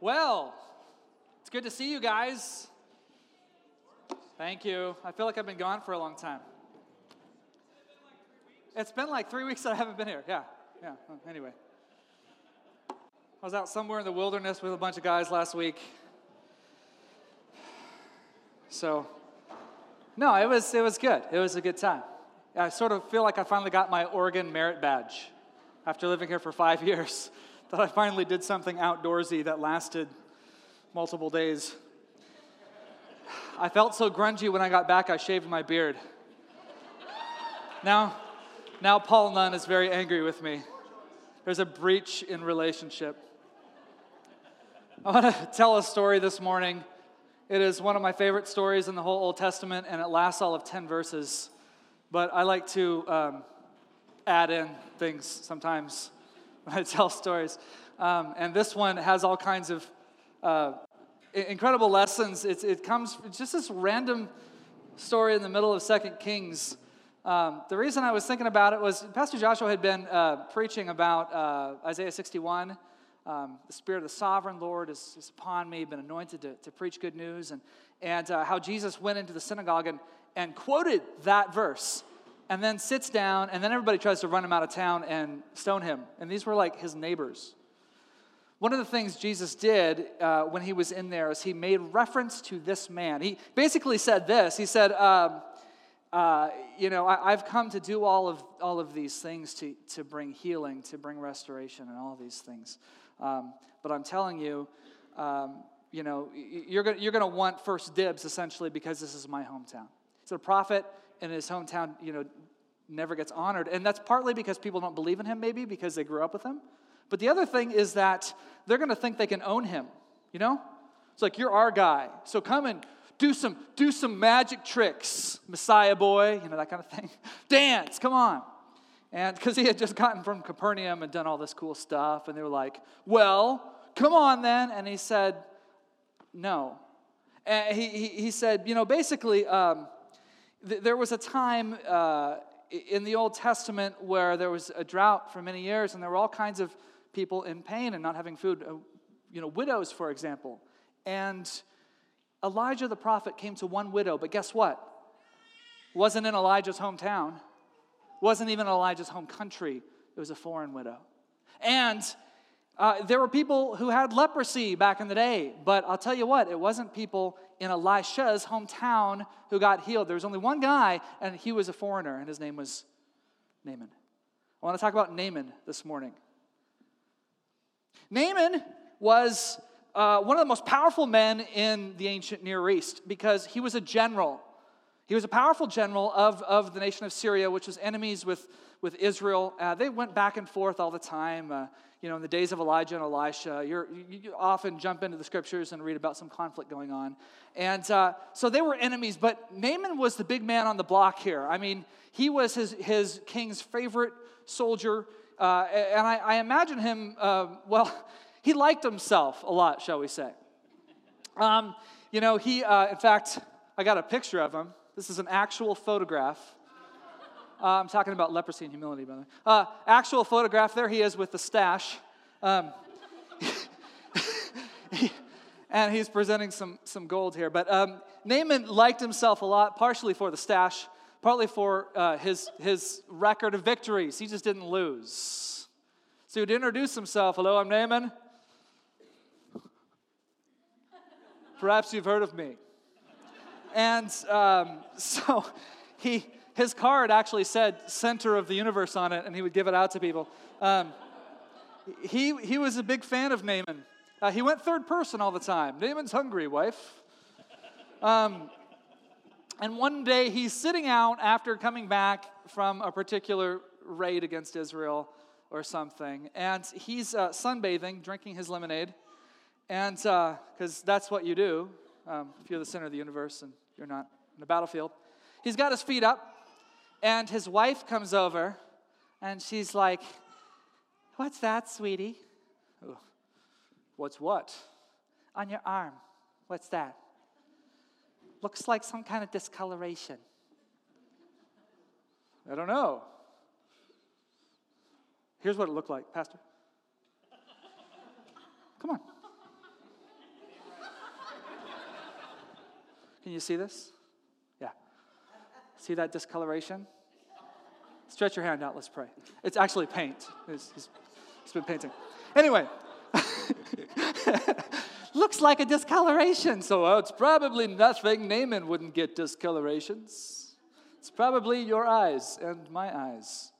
Well, it's good to see you guys. Thank you. I feel like I've been gone for a long time. It's been like three weeks that I haven't been here. Yeah, yeah. Anyway, I was out somewhere in the wilderness with a bunch of guys last week. So, no, it was it was good. It was a good time. I sort of feel like I finally got my Oregon merit badge after living here for five years that I finally did something outdoorsy that lasted multiple days. I felt so grungy when I got back, I shaved my beard. Now, now Paul Nunn is very angry with me. There's a breach in relationship. I want to tell a story this morning. It is one of my favorite stories in the whole Old Testament, and it lasts all of 10 verses. But I like to um, add in things sometimes when I tell stories. Um, and this one has all kinds of uh, incredible lessons. It's, it comes just this random story in the middle of Second Kings. Um, the reason I was thinking about it was Pastor Joshua had been uh, preaching about uh, Isaiah 61. Um, the Spirit of the Sovereign Lord is, is upon me, been anointed to, to preach good news, and, and uh, how Jesus went into the synagogue and, and quoted that verse and then sits down, and then everybody tries to run him out of town and stone him. And these were like his neighbors. One of the things Jesus did uh, when he was in there is he made reference to this man. He basically said this He said, um, uh, You know, I, have come to do all of, all of these things to, to bring healing, to bring restoration, and all these things. Um, but I'm telling you, um, you know, you're going you're to want first dibs essentially because this is my hometown. So a prophet in his hometown, you know, never gets honored. And that's partly because people don't believe in him, maybe because they grew up with him. But the other thing is that they're going to think they can own him, you know? It's like, you're our guy. So come and do some, do some magic tricks, Messiah boy, you know, that kind of thing. Dance, come on. And because he had just gotten from Capernaum and done all this cool stuff, and they were like, well, come on then. And he said, no. And he, he, he said, you know, basically, um, th- there was a time uh, in the Old Testament where there was a drought for many years, and there were all kinds of people in pain and not having food, uh, you know, widows, for example. And Elijah the prophet came to one widow, but guess what? Wasn't in Elijah's hometown, wasn't even Elijah's home country. It was a foreign widow. And uh, there were people who had leprosy back in the day, but I'll tell you what, it wasn't people in Elisha's hometown who got healed. There was only one guy, and he was a foreigner, and his name was Naaman. I want to talk about Naaman this morning. Naaman was uh, one of the most powerful men in the ancient Near East because he was a general. He was a powerful general of, of the nation of Syria, which was enemies with, with Israel. Uh, they went back and forth all the time. Uh, you know, in the days of Elijah and Elisha, you you often jump into the scriptures and read about some conflict going on. And uh, so they were enemies, but Naaman was the big man on the block here. I mean, he was his, his king's favorite soldier. Uh, and I, I, imagine him, uh, well, he liked himself a lot, shall we say. Um, you know, he, uh, in fact, I got a picture of him. This is an actual photograph. Uh, I'm talking about leprosy and humility, by the way. Uh, actual photograph, there he is with the stash. Um, and he's presenting some, some gold here. But um, Naaman liked himself a lot, partially for the stash, partly for uh, his, his record of victories. He just didn't lose. So he'd introduce himself Hello, I'm Naaman. Perhaps you've heard of me. And um, so he, his card actually said center of the universe on it, and he would give it out to people. Um, he, he was a big fan of Naaman. Uh, he went third person all the time. Naaman's hungry, wife. Um, and one day he's sitting out after coming back from a particular raid against Israel or something, and he's uh, sunbathing, drinking his lemonade, and because uh, that's what you do um, if you're the center of the universe and you're not in the battlefield. He's got his feet up, and his wife comes over and she's like, What's that, sweetie? Ooh. What's what? On your arm. What's that? Looks like some kind of discoloration. I don't know. Here's what it looked like, Pastor. Come on. Can you see this? See that discoloration? Stretch your hand out, let's pray. It's actually paint. He's been painting. Anyway, looks like a discoloration, so uh, it's probably nothing. Naaman wouldn't get discolorations. It's probably your eyes and my eyes.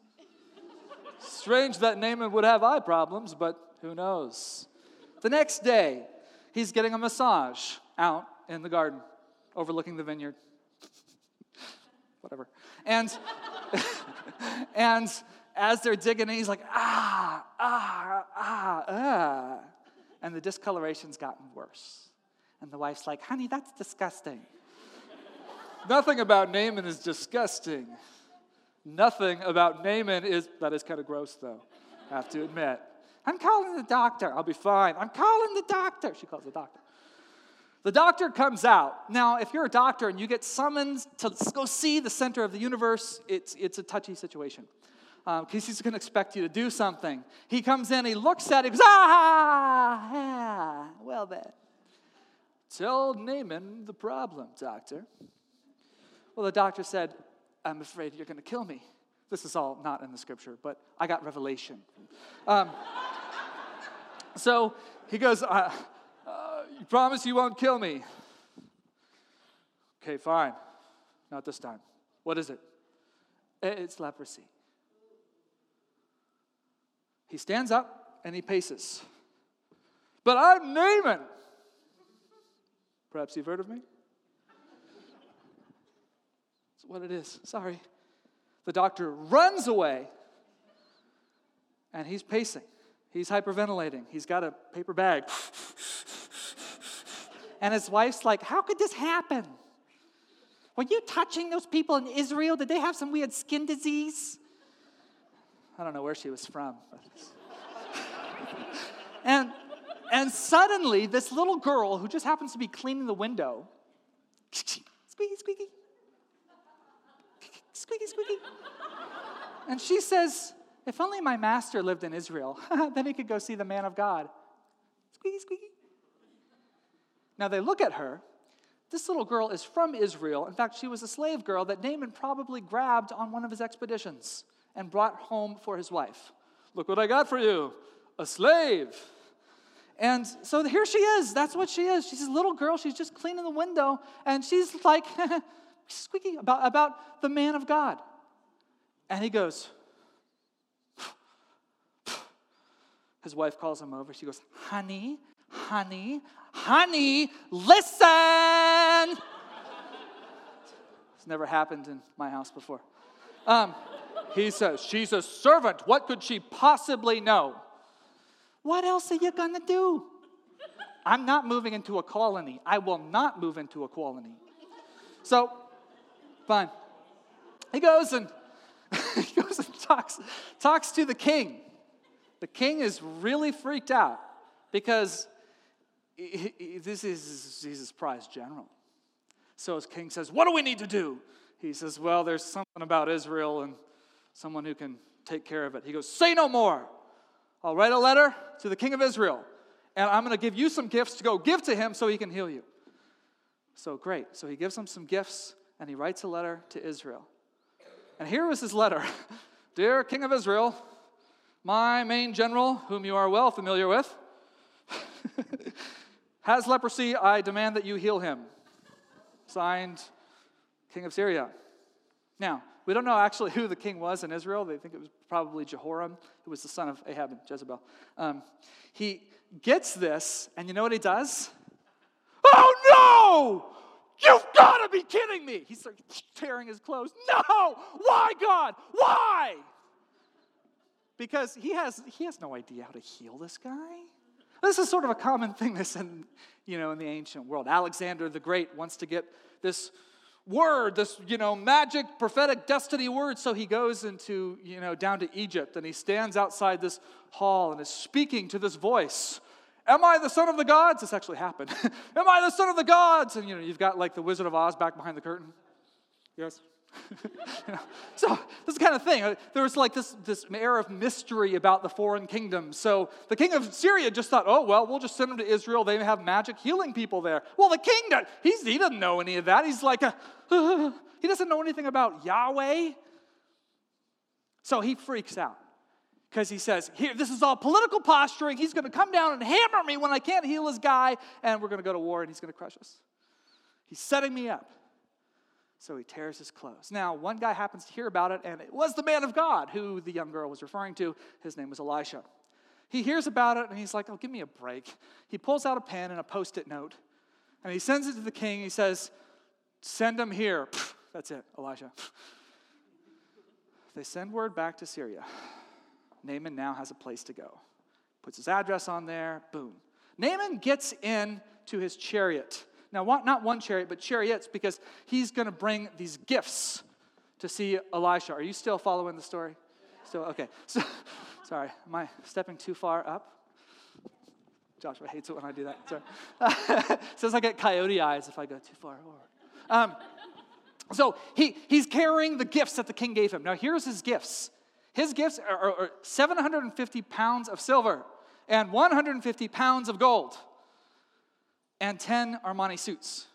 Strange that Naaman would have eye problems, but who knows? The next day, he's getting a massage out in the garden, overlooking the vineyard. Whatever. And, and as they're digging in, he's like, ah, ah, ah, ah. And the discoloration's gotten worse. And the wife's like, honey, that's disgusting. Nothing about Naaman is disgusting. Nothing about Naaman is, that is kind of gross though, I have to admit. I'm calling the doctor. I'll be fine. I'm calling the doctor. She calls the doctor. The doctor comes out. Now, if you're a doctor and you get summoned to go see the center of the universe, it's, it's a touchy situation because um, he's going to expect you to do something. He comes in, he looks at it, goes, ah, well then. Tell Naaman the problem, doctor. Well, the doctor said, I'm afraid you're going to kill me. This is all not in the scripture, but I got revelation. Um, so he goes, uh, You promise you won't kill me? Okay, fine. Not this time. What is it? It's leprosy. He stands up and he paces. But I'm Naaman. Perhaps you've heard of me? That's what it is. Sorry. The doctor runs away and he's pacing. He's hyperventilating. He's got a paper bag. and his wife's like, How could this happen? Were you touching those people in Israel? Did they have some weird skin disease? I don't know where she was from. and, and suddenly, this little girl who just happens to be cleaning the window, squeaky, squeaky, squeaky, squeaky. And she says, If only my master lived in Israel, then he could go see the man of God. Squeaky, squeaky. Now they look at her. This little girl is from Israel. In fact, she was a slave girl that Naaman probably grabbed on one of his expeditions and brought home for his wife. Look what I got for you a slave. And so here she is. That's what she is. She's a little girl. She's just cleaning the window. And she's like, squeaky about, about the man of God. And he goes, his wife calls him over. She goes, Honey, honey, honey, listen. it's never happened in my house before. Um, he says, She's a servant. What could she possibly know? What else are you going to do? I'm not moving into a colony. I will not move into a colony. So Fine. He goes and he goes and talks, talks to the king. The king is really freaked out because this is Jesus' prize general. So his king says, What do we need to do? He says, Well, there's something about Israel and someone who can take care of it. He goes, Say no more. I'll write a letter to the king of Israel, and I'm going to give you some gifts to go give to him so he can heal you. So great. So he gives him some gifts and he writes a letter to Israel. And here was his letter Dear King of Israel, my main general, whom you are well familiar with, has leprosy. I demand that you heal him. Signed, King of Syria. Now, we don't know actually who the king was in Israel. They think it was probably Jehoram, who was the son of Ahab and Jezebel. Um, he gets this, and you know what he does? Oh no! You've got to be kidding me. He starts tearing his clothes. No! Why, God? Why? Because he has, he has no idea how to heal this guy. This is sort of a common thing this in, you know, in the ancient world. Alexander the Great wants to get this word, this, you know, magic prophetic destiny word. So he goes into, you know, down to Egypt and he stands outside this hall and is speaking to this voice Am I the son of the gods? This actually happened. Am I the son of the gods? And you know, you've got like the Wizard of Oz back behind the curtain. Yes. So this kind of thing. There was like this, this air of mystery about the foreign kingdom. So the king of Syria just thought, oh, well, we'll just send them to Israel. They have magic healing people there. Well, the king, does- he's, he doesn't know any of that. He's like, uh, he doesn't know anything about Yahweh. So he freaks out because he says, Here, this is all political posturing. He's going to come down and hammer me when I can't heal his guy, and we're going to go to war and he's going to crush us. He's setting me up. So he tears his clothes. Now, one guy happens to hear about it, and it was the man of God who the young girl was referring to. His name was Elisha. He hears about it, and he's like, Oh, give me a break. He pulls out a pen and a post it note, and he sends it to the king. He says, Send him here. That's it, Elisha. They send word back to Syria. Naaman now has a place to go. Puts his address on there, boom. Naaman gets in to his chariot. Now, not one chariot, but chariots, because he's going to bring these gifts to see Elisha. Are you still following the story? Still, okay. So, sorry, am I stepping too far up? Joshua hates it when I do that. Sorry. Says I get coyote eyes if I go too far forward. Um, so he, he's carrying the gifts that the king gave him. Now, here's his gifts. His gifts are, are, are 750 pounds of silver and 150 pounds of gold and 10 Armani suits.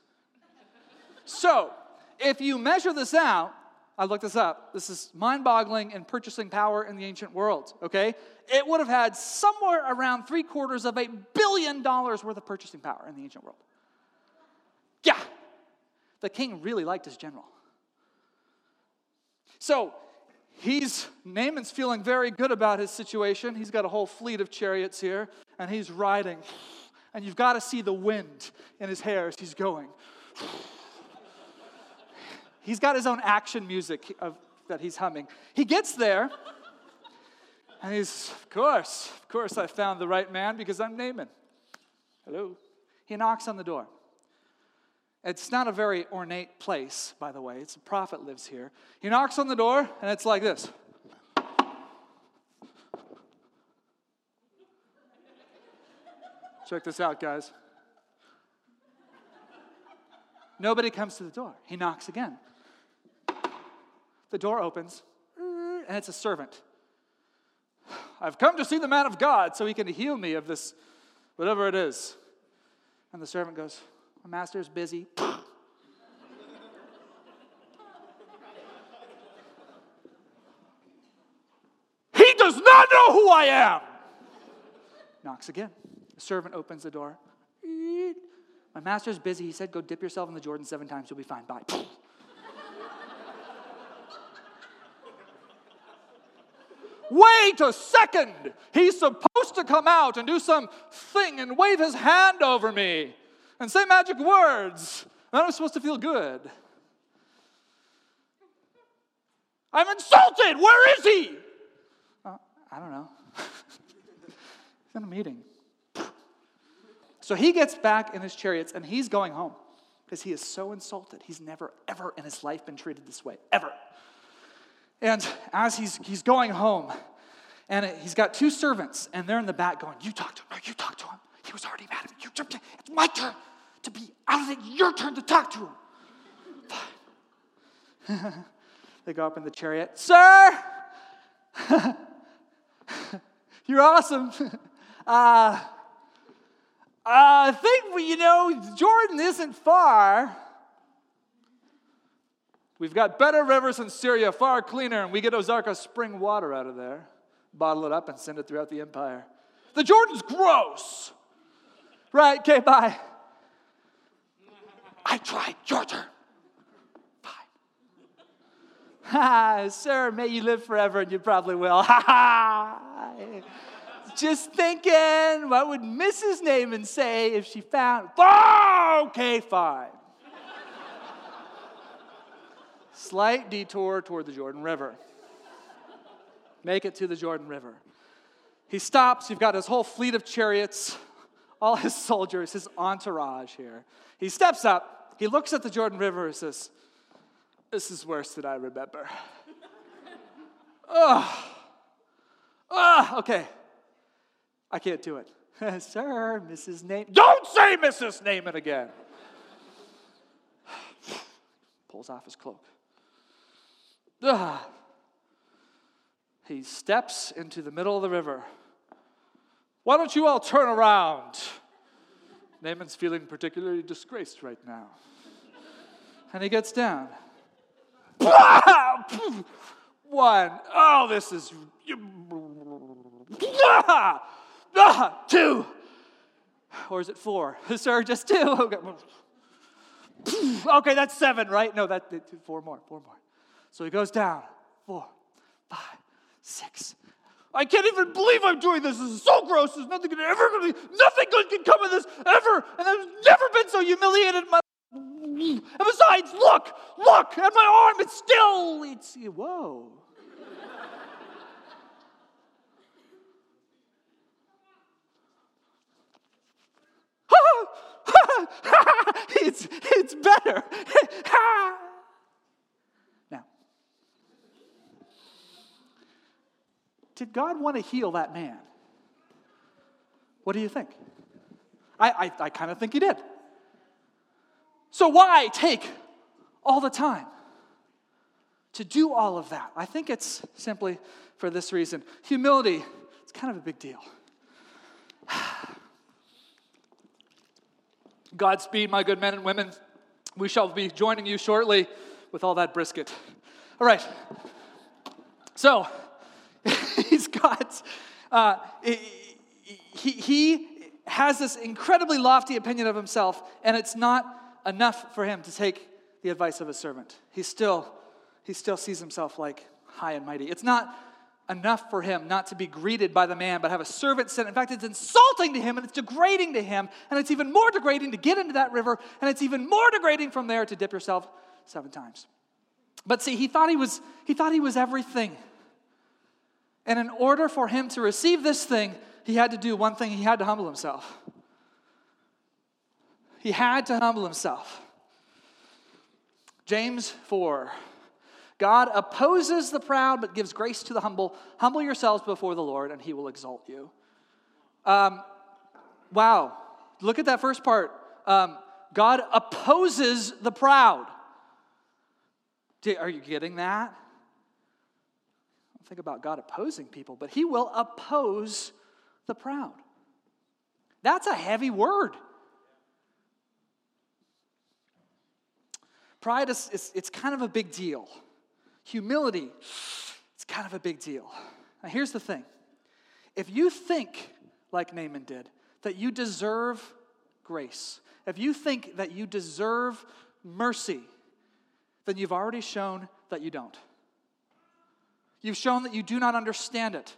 So, if you measure this out, I looked this up. This is mind boggling in purchasing power in the ancient world, okay? It would have had somewhere around three quarters of a billion dollars worth of purchasing power in the ancient world. Yeah, the king really liked his general. So he's, Naaman's feeling very good about his situation. He's got a whole fleet of chariots here, and he's riding. And you've got to see the wind in his hair as he's going. He's got his own action music of, that he's humming. He gets there, and he's, of course, of course, I found the right man because I'm Naaman. Hello. He knocks on the door. It's not a very ornate place, by the way. It's a prophet lives here. He knocks on the door, and it's like this. Check this out, guys. Nobody comes to the door. He knocks again. The door opens, and it's a servant. I've come to see the man of God so he can heal me of this, whatever it is. And the servant goes, My master is busy. he does not know who I am. Knocks again. The servant opens the door. My master's busy. He said, Go dip yourself in the Jordan seven times. You'll be fine. Bye. Wait a second. He's supposed to come out and do some thing and wave his hand over me and say magic words. And I'm supposed to feel good. I'm insulted. Where is he? Uh, I don't know. He's in a meeting. So he gets back in his chariots and he's going home because he is so insulted. He's never, ever in his life been treated this way, ever. And as he's, he's going home, and he's got two servants, and they're in the back going, You talk to him. No, you talk to him. He was already mad at me. You jumped in. It's my turn to be out of it. Your turn to talk to him. they go up in the chariot. Sir, you're awesome. Uh, Uh, I think, you know, Jordan isn't far. We've got better rivers in Syria, far cleaner, and we get Ozarka spring water out of there, bottle it up, and send it throughout the empire. The Jordan's gross. Right, okay, bye. I tried, turn. Fine. Sir, may you live forever, and you probably will. Just thinking, what would Mrs. Naaman say if she found? Oh, okay, fine. Slight detour toward the Jordan River. Make it to the Jordan River. He stops. You've got his whole fleet of chariots, all his soldiers, his entourage here. He steps up. He looks at the Jordan River and says, This is worse than I remember. oh, oh, okay. I can't do it. Sir, Mrs. Naaman. Don't say Mrs. Naaman again. Pulls off his cloak. Ugh. He steps into the middle of the river. Why don't you all turn around? Naaman's feeling particularly disgraced right now. And he gets down. One. Oh, this is. Ah! Ah, two. Or is it four? Sir, just two. Okay. okay, that's seven, right? No, that four more, four more. So he goes down. Four, five, six. I can't even believe I'm doing this. This is so gross. There's nothing ever going to be, nothing good can come of this ever. And I've never been so humiliated in my life. and besides, look, look at my arm. It's still, it's, whoa. it's, it's better. now, did God want to heal that man? What do you think? I, I, I kind of think he did. So, why take all the time to do all of that? I think it's simply for this reason humility, it's kind of a big deal. Godspeed, my good men and women. We shall be joining you shortly with all that brisket. All right. So, he's got, uh, he, he has this incredibly lofty opinion of himself, and it's not enough for him to take the advice of a servant. He still, he still sees himself like high and mighty. It's not enough for him not to be greeted by the man, but have a servant sent. In fact, it's insulting to him and it's degrading to him, and it's even more degrading to get into that river, and it's even more degrading from there to dip yourself seven times. But see, he thought he was, he thought he was everything. And in order for him to receive this thing, he had to do one thing he had to humble himself. He had to humble himself. James 4. God opposes the proud but gives grace to the humble. Humble yourselves before the Lord, and he will exalt you. Um, wow. Look at that first part. Um, God opposes the proud. Are you getting that? Think about God opposing people, but he will oppose the proud. That's a heavy word. Pride is, is, it's kind of a big deal. Humility, it's kind of a big deal. Now here's the thing. If you think like Naaman did, that you deserve grace, if you think that you deserve mercy, then you've already shown that you don't. You've shown that you do not understand it.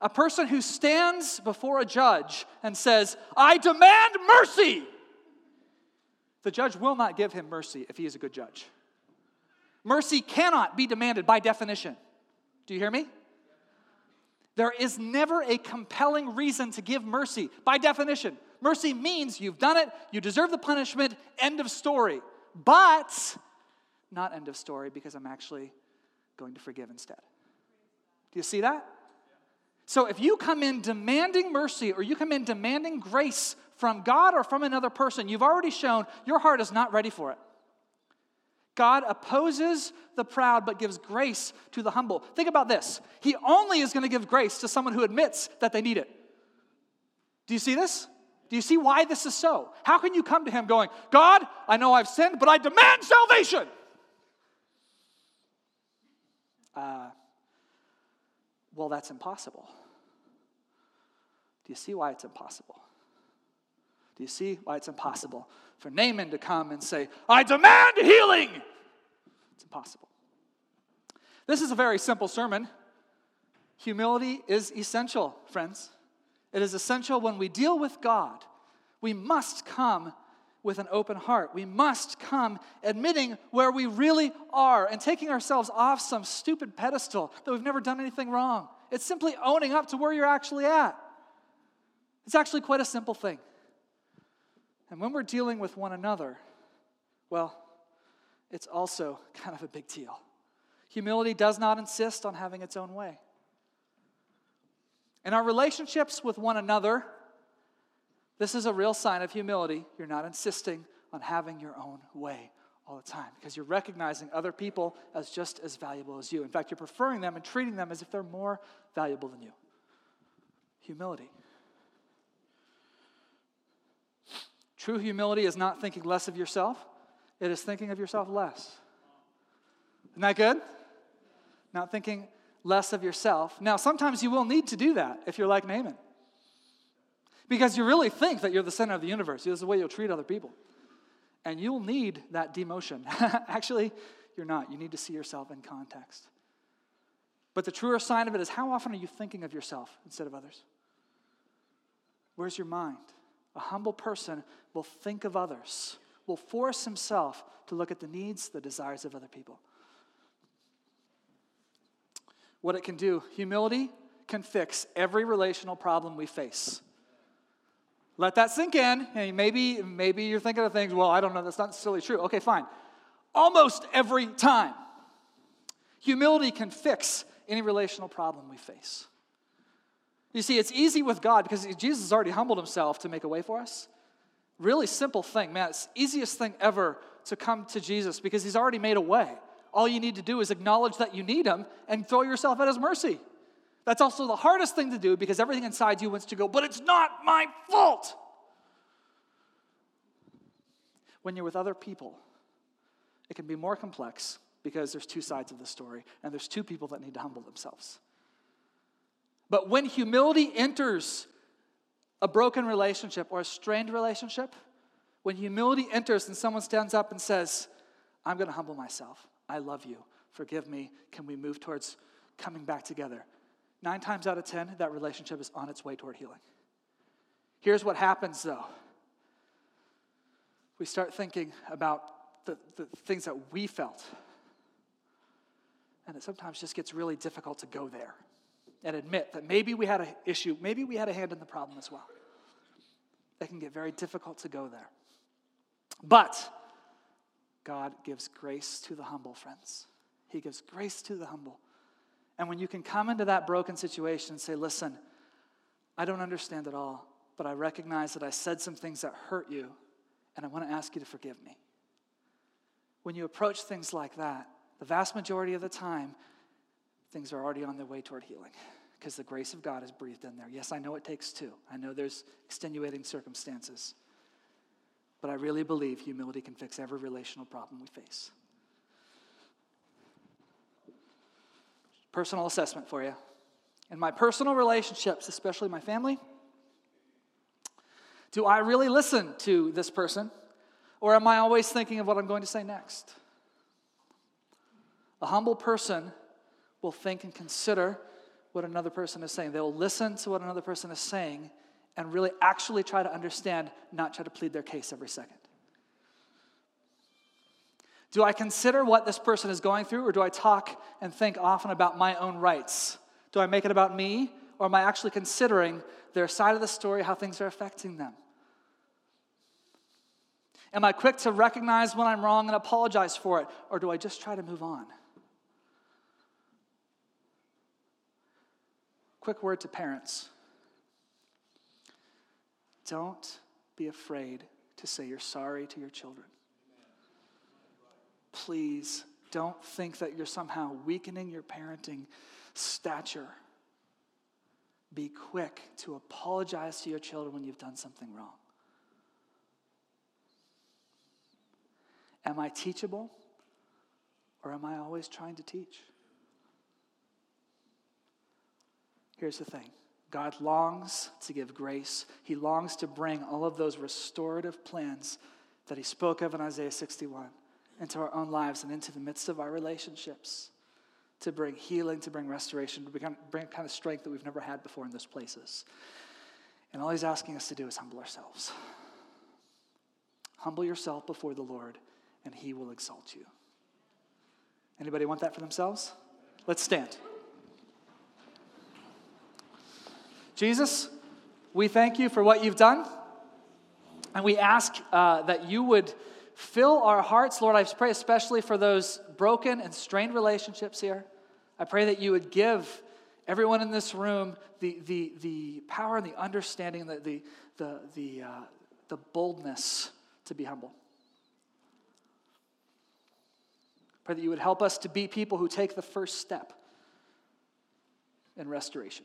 A person who stands before a judge and says, I demand mercy, the judge will not give him mercy if he is a good judge. Mercy cannot be demanded by definition. Do you hear me? There is never a compelling reason to give mercy by definition. Mercy means you've done it, you deserve the punishment, end of story. But not end of story because I'm actually going to forgive instead. Do you see that? So if you come in demanding mercy or you come in demanding grace from God or from another person, you've already shown your heart is not ready for it. God opposes the proud but gives grace to the humble. Think about this. He only is going to give grace to someone who admits that they need it. Do you see this? Do you see why this is so? How can you come to him going, God, I know I've sinned, but I demand salvation? Uh, well, that's impossible. Do you see why it's impossible? Do you see why it's impossible for Naaman to come and say, I demand healing? It's impossible. This is a very simple sermon. Humility is essential, friends. It is essential when we deal with God. We must come with an open heart. We must come admitting where we really are and taking ourselves off some stupid pedestal that we've never done anything wrong. It's simply owning up to where you're actually at. It's actually quite a simple thing. And when we're dealing with one another, well, it's also kind of a big deal. Humility does not insist on having its own way. In our relationships with one another, this is a real sign of humility. You're not insisting on having your own way all the time because you're recognizing other people as just as valuable as you. In fact, you're preferring them and treating them as if they're more valuable than you. Humility. True humility is not thinking less of yourself, it is thinking of yourself less. Isn't that good? Not thinking less of yourself. Now, sometimes you will need to do that if you're like Naaman. Because you really think that you're the center of the universe. This is the way you'll treat other people. And you'll need that demotion. Actually, you're not. You need to see yourself in context. But the truer sign of it is how often are you thinking of yourself instead of others? Where's your mind? A humble person will think of others, will force himself to look at the needs, the desires of other people. What it can do humility can fix every relational problem we face. Let that sink in. And maybe, maybe you're thinking of things, well, I don't know, that's not necessarily true. Okay, fine. Almost every time, humility can fix any relational problem we face. You see, it's easy with God because Jesus has already humbled himself to make a way for us. Really simple thing, man. It's the easiest thing ever to come to Jesus because he's already made a way. All you need to do is acknowledge that you need him and throw yourself at his mercy. That's also the hardest thing to do because everything inside you wants to go, but it's not my fault. When you're with other people, it can be more complex because there's two sides of the story and there's two people that need to humble themselves. But when humility enters a broken relationship or a strained relationship, when humility enters and someone stands up and says, I'm going to humble myself, I love you, forgive me, can we move towards coming back together? Nine times out of ten, that relationship is on its way toward healing. Here's what happens though we start thinking about the, the things that we felt. And it sometimes just gets really difficult to go there and admit that maybe we had an issue, maybe we had a hand in the problem as well. It can get very difficult to go there. But God gives grace to the humble, friends. He gives grace to the humble. And when you can come into that broken situation and say, listen, I don't understand it all, but I recognize that I said some things that hurt you, and I want to ask you to forgive me. When you approach things like that, the vast majority of the time, things are already on their way toward healing because the grace of God is breathed in there. Yes, I know it takes two, I know there's extenuating circumstances, but I really believe humility can fix every relational problem we face. Personal assessment for you. In my personal relationships, especially my family, do I really listen to this person? Or am I always thinking of what I'm going to say next? A humble person will think and consider what another person is saying. They will listen to what another person is saying and really actually try to understand, not try to plead their case every second. Do I consider what this person is going through, or do I talk and think often about my own rights? Do I make it about me, or am I actually considering their side of the story, how things are affecting them? Am I quick to recognize when I'm wrong and apologize for it, or do I just try to move on? Quick word to parents don't be afraid to say you're sorry to your children please don't think that you're somehow weakening your parenting stature. Be quick to apologize to your children when you've done something wrong. Am I teachable or am I always trying to teach? Here's the thing God longs to give grace, He longs to bring all of those restorative plans that He spoke of in Isaiah 61 into our own lives and into the midst of our relationships to bring healing, to bring restoration, to bring, kind of strength that we've never had before in those places. And all he's asking us to do is humble ourselves. Humble yourself before the Lord, and he will exalt you. Anybody want that for themselves? Let's stand. Jesus, we thank you for what you've done, and we ask uh, that you would Fill our hearts, Lord. I pray especially for those broken and strained relationships here. I pray that you would give everyone in this room the, the, the power and the understanding, the, the, the, the, uh, the boldness to be humble. Pray that you would help us to be people who take the first step in restoration.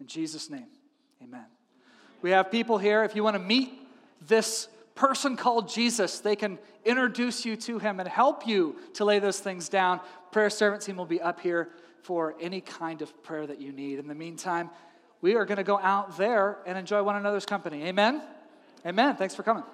In Jesus' name, amen. We have people here. If you want to meet this person called Jesus, they can introduce you to him and help you to lay those things down. Prayer servant team will be up here for any kind of prayer that you need. In the meantime, we are going to go out there and enjoy one another's company. Amen? Amen. Thanks for coming.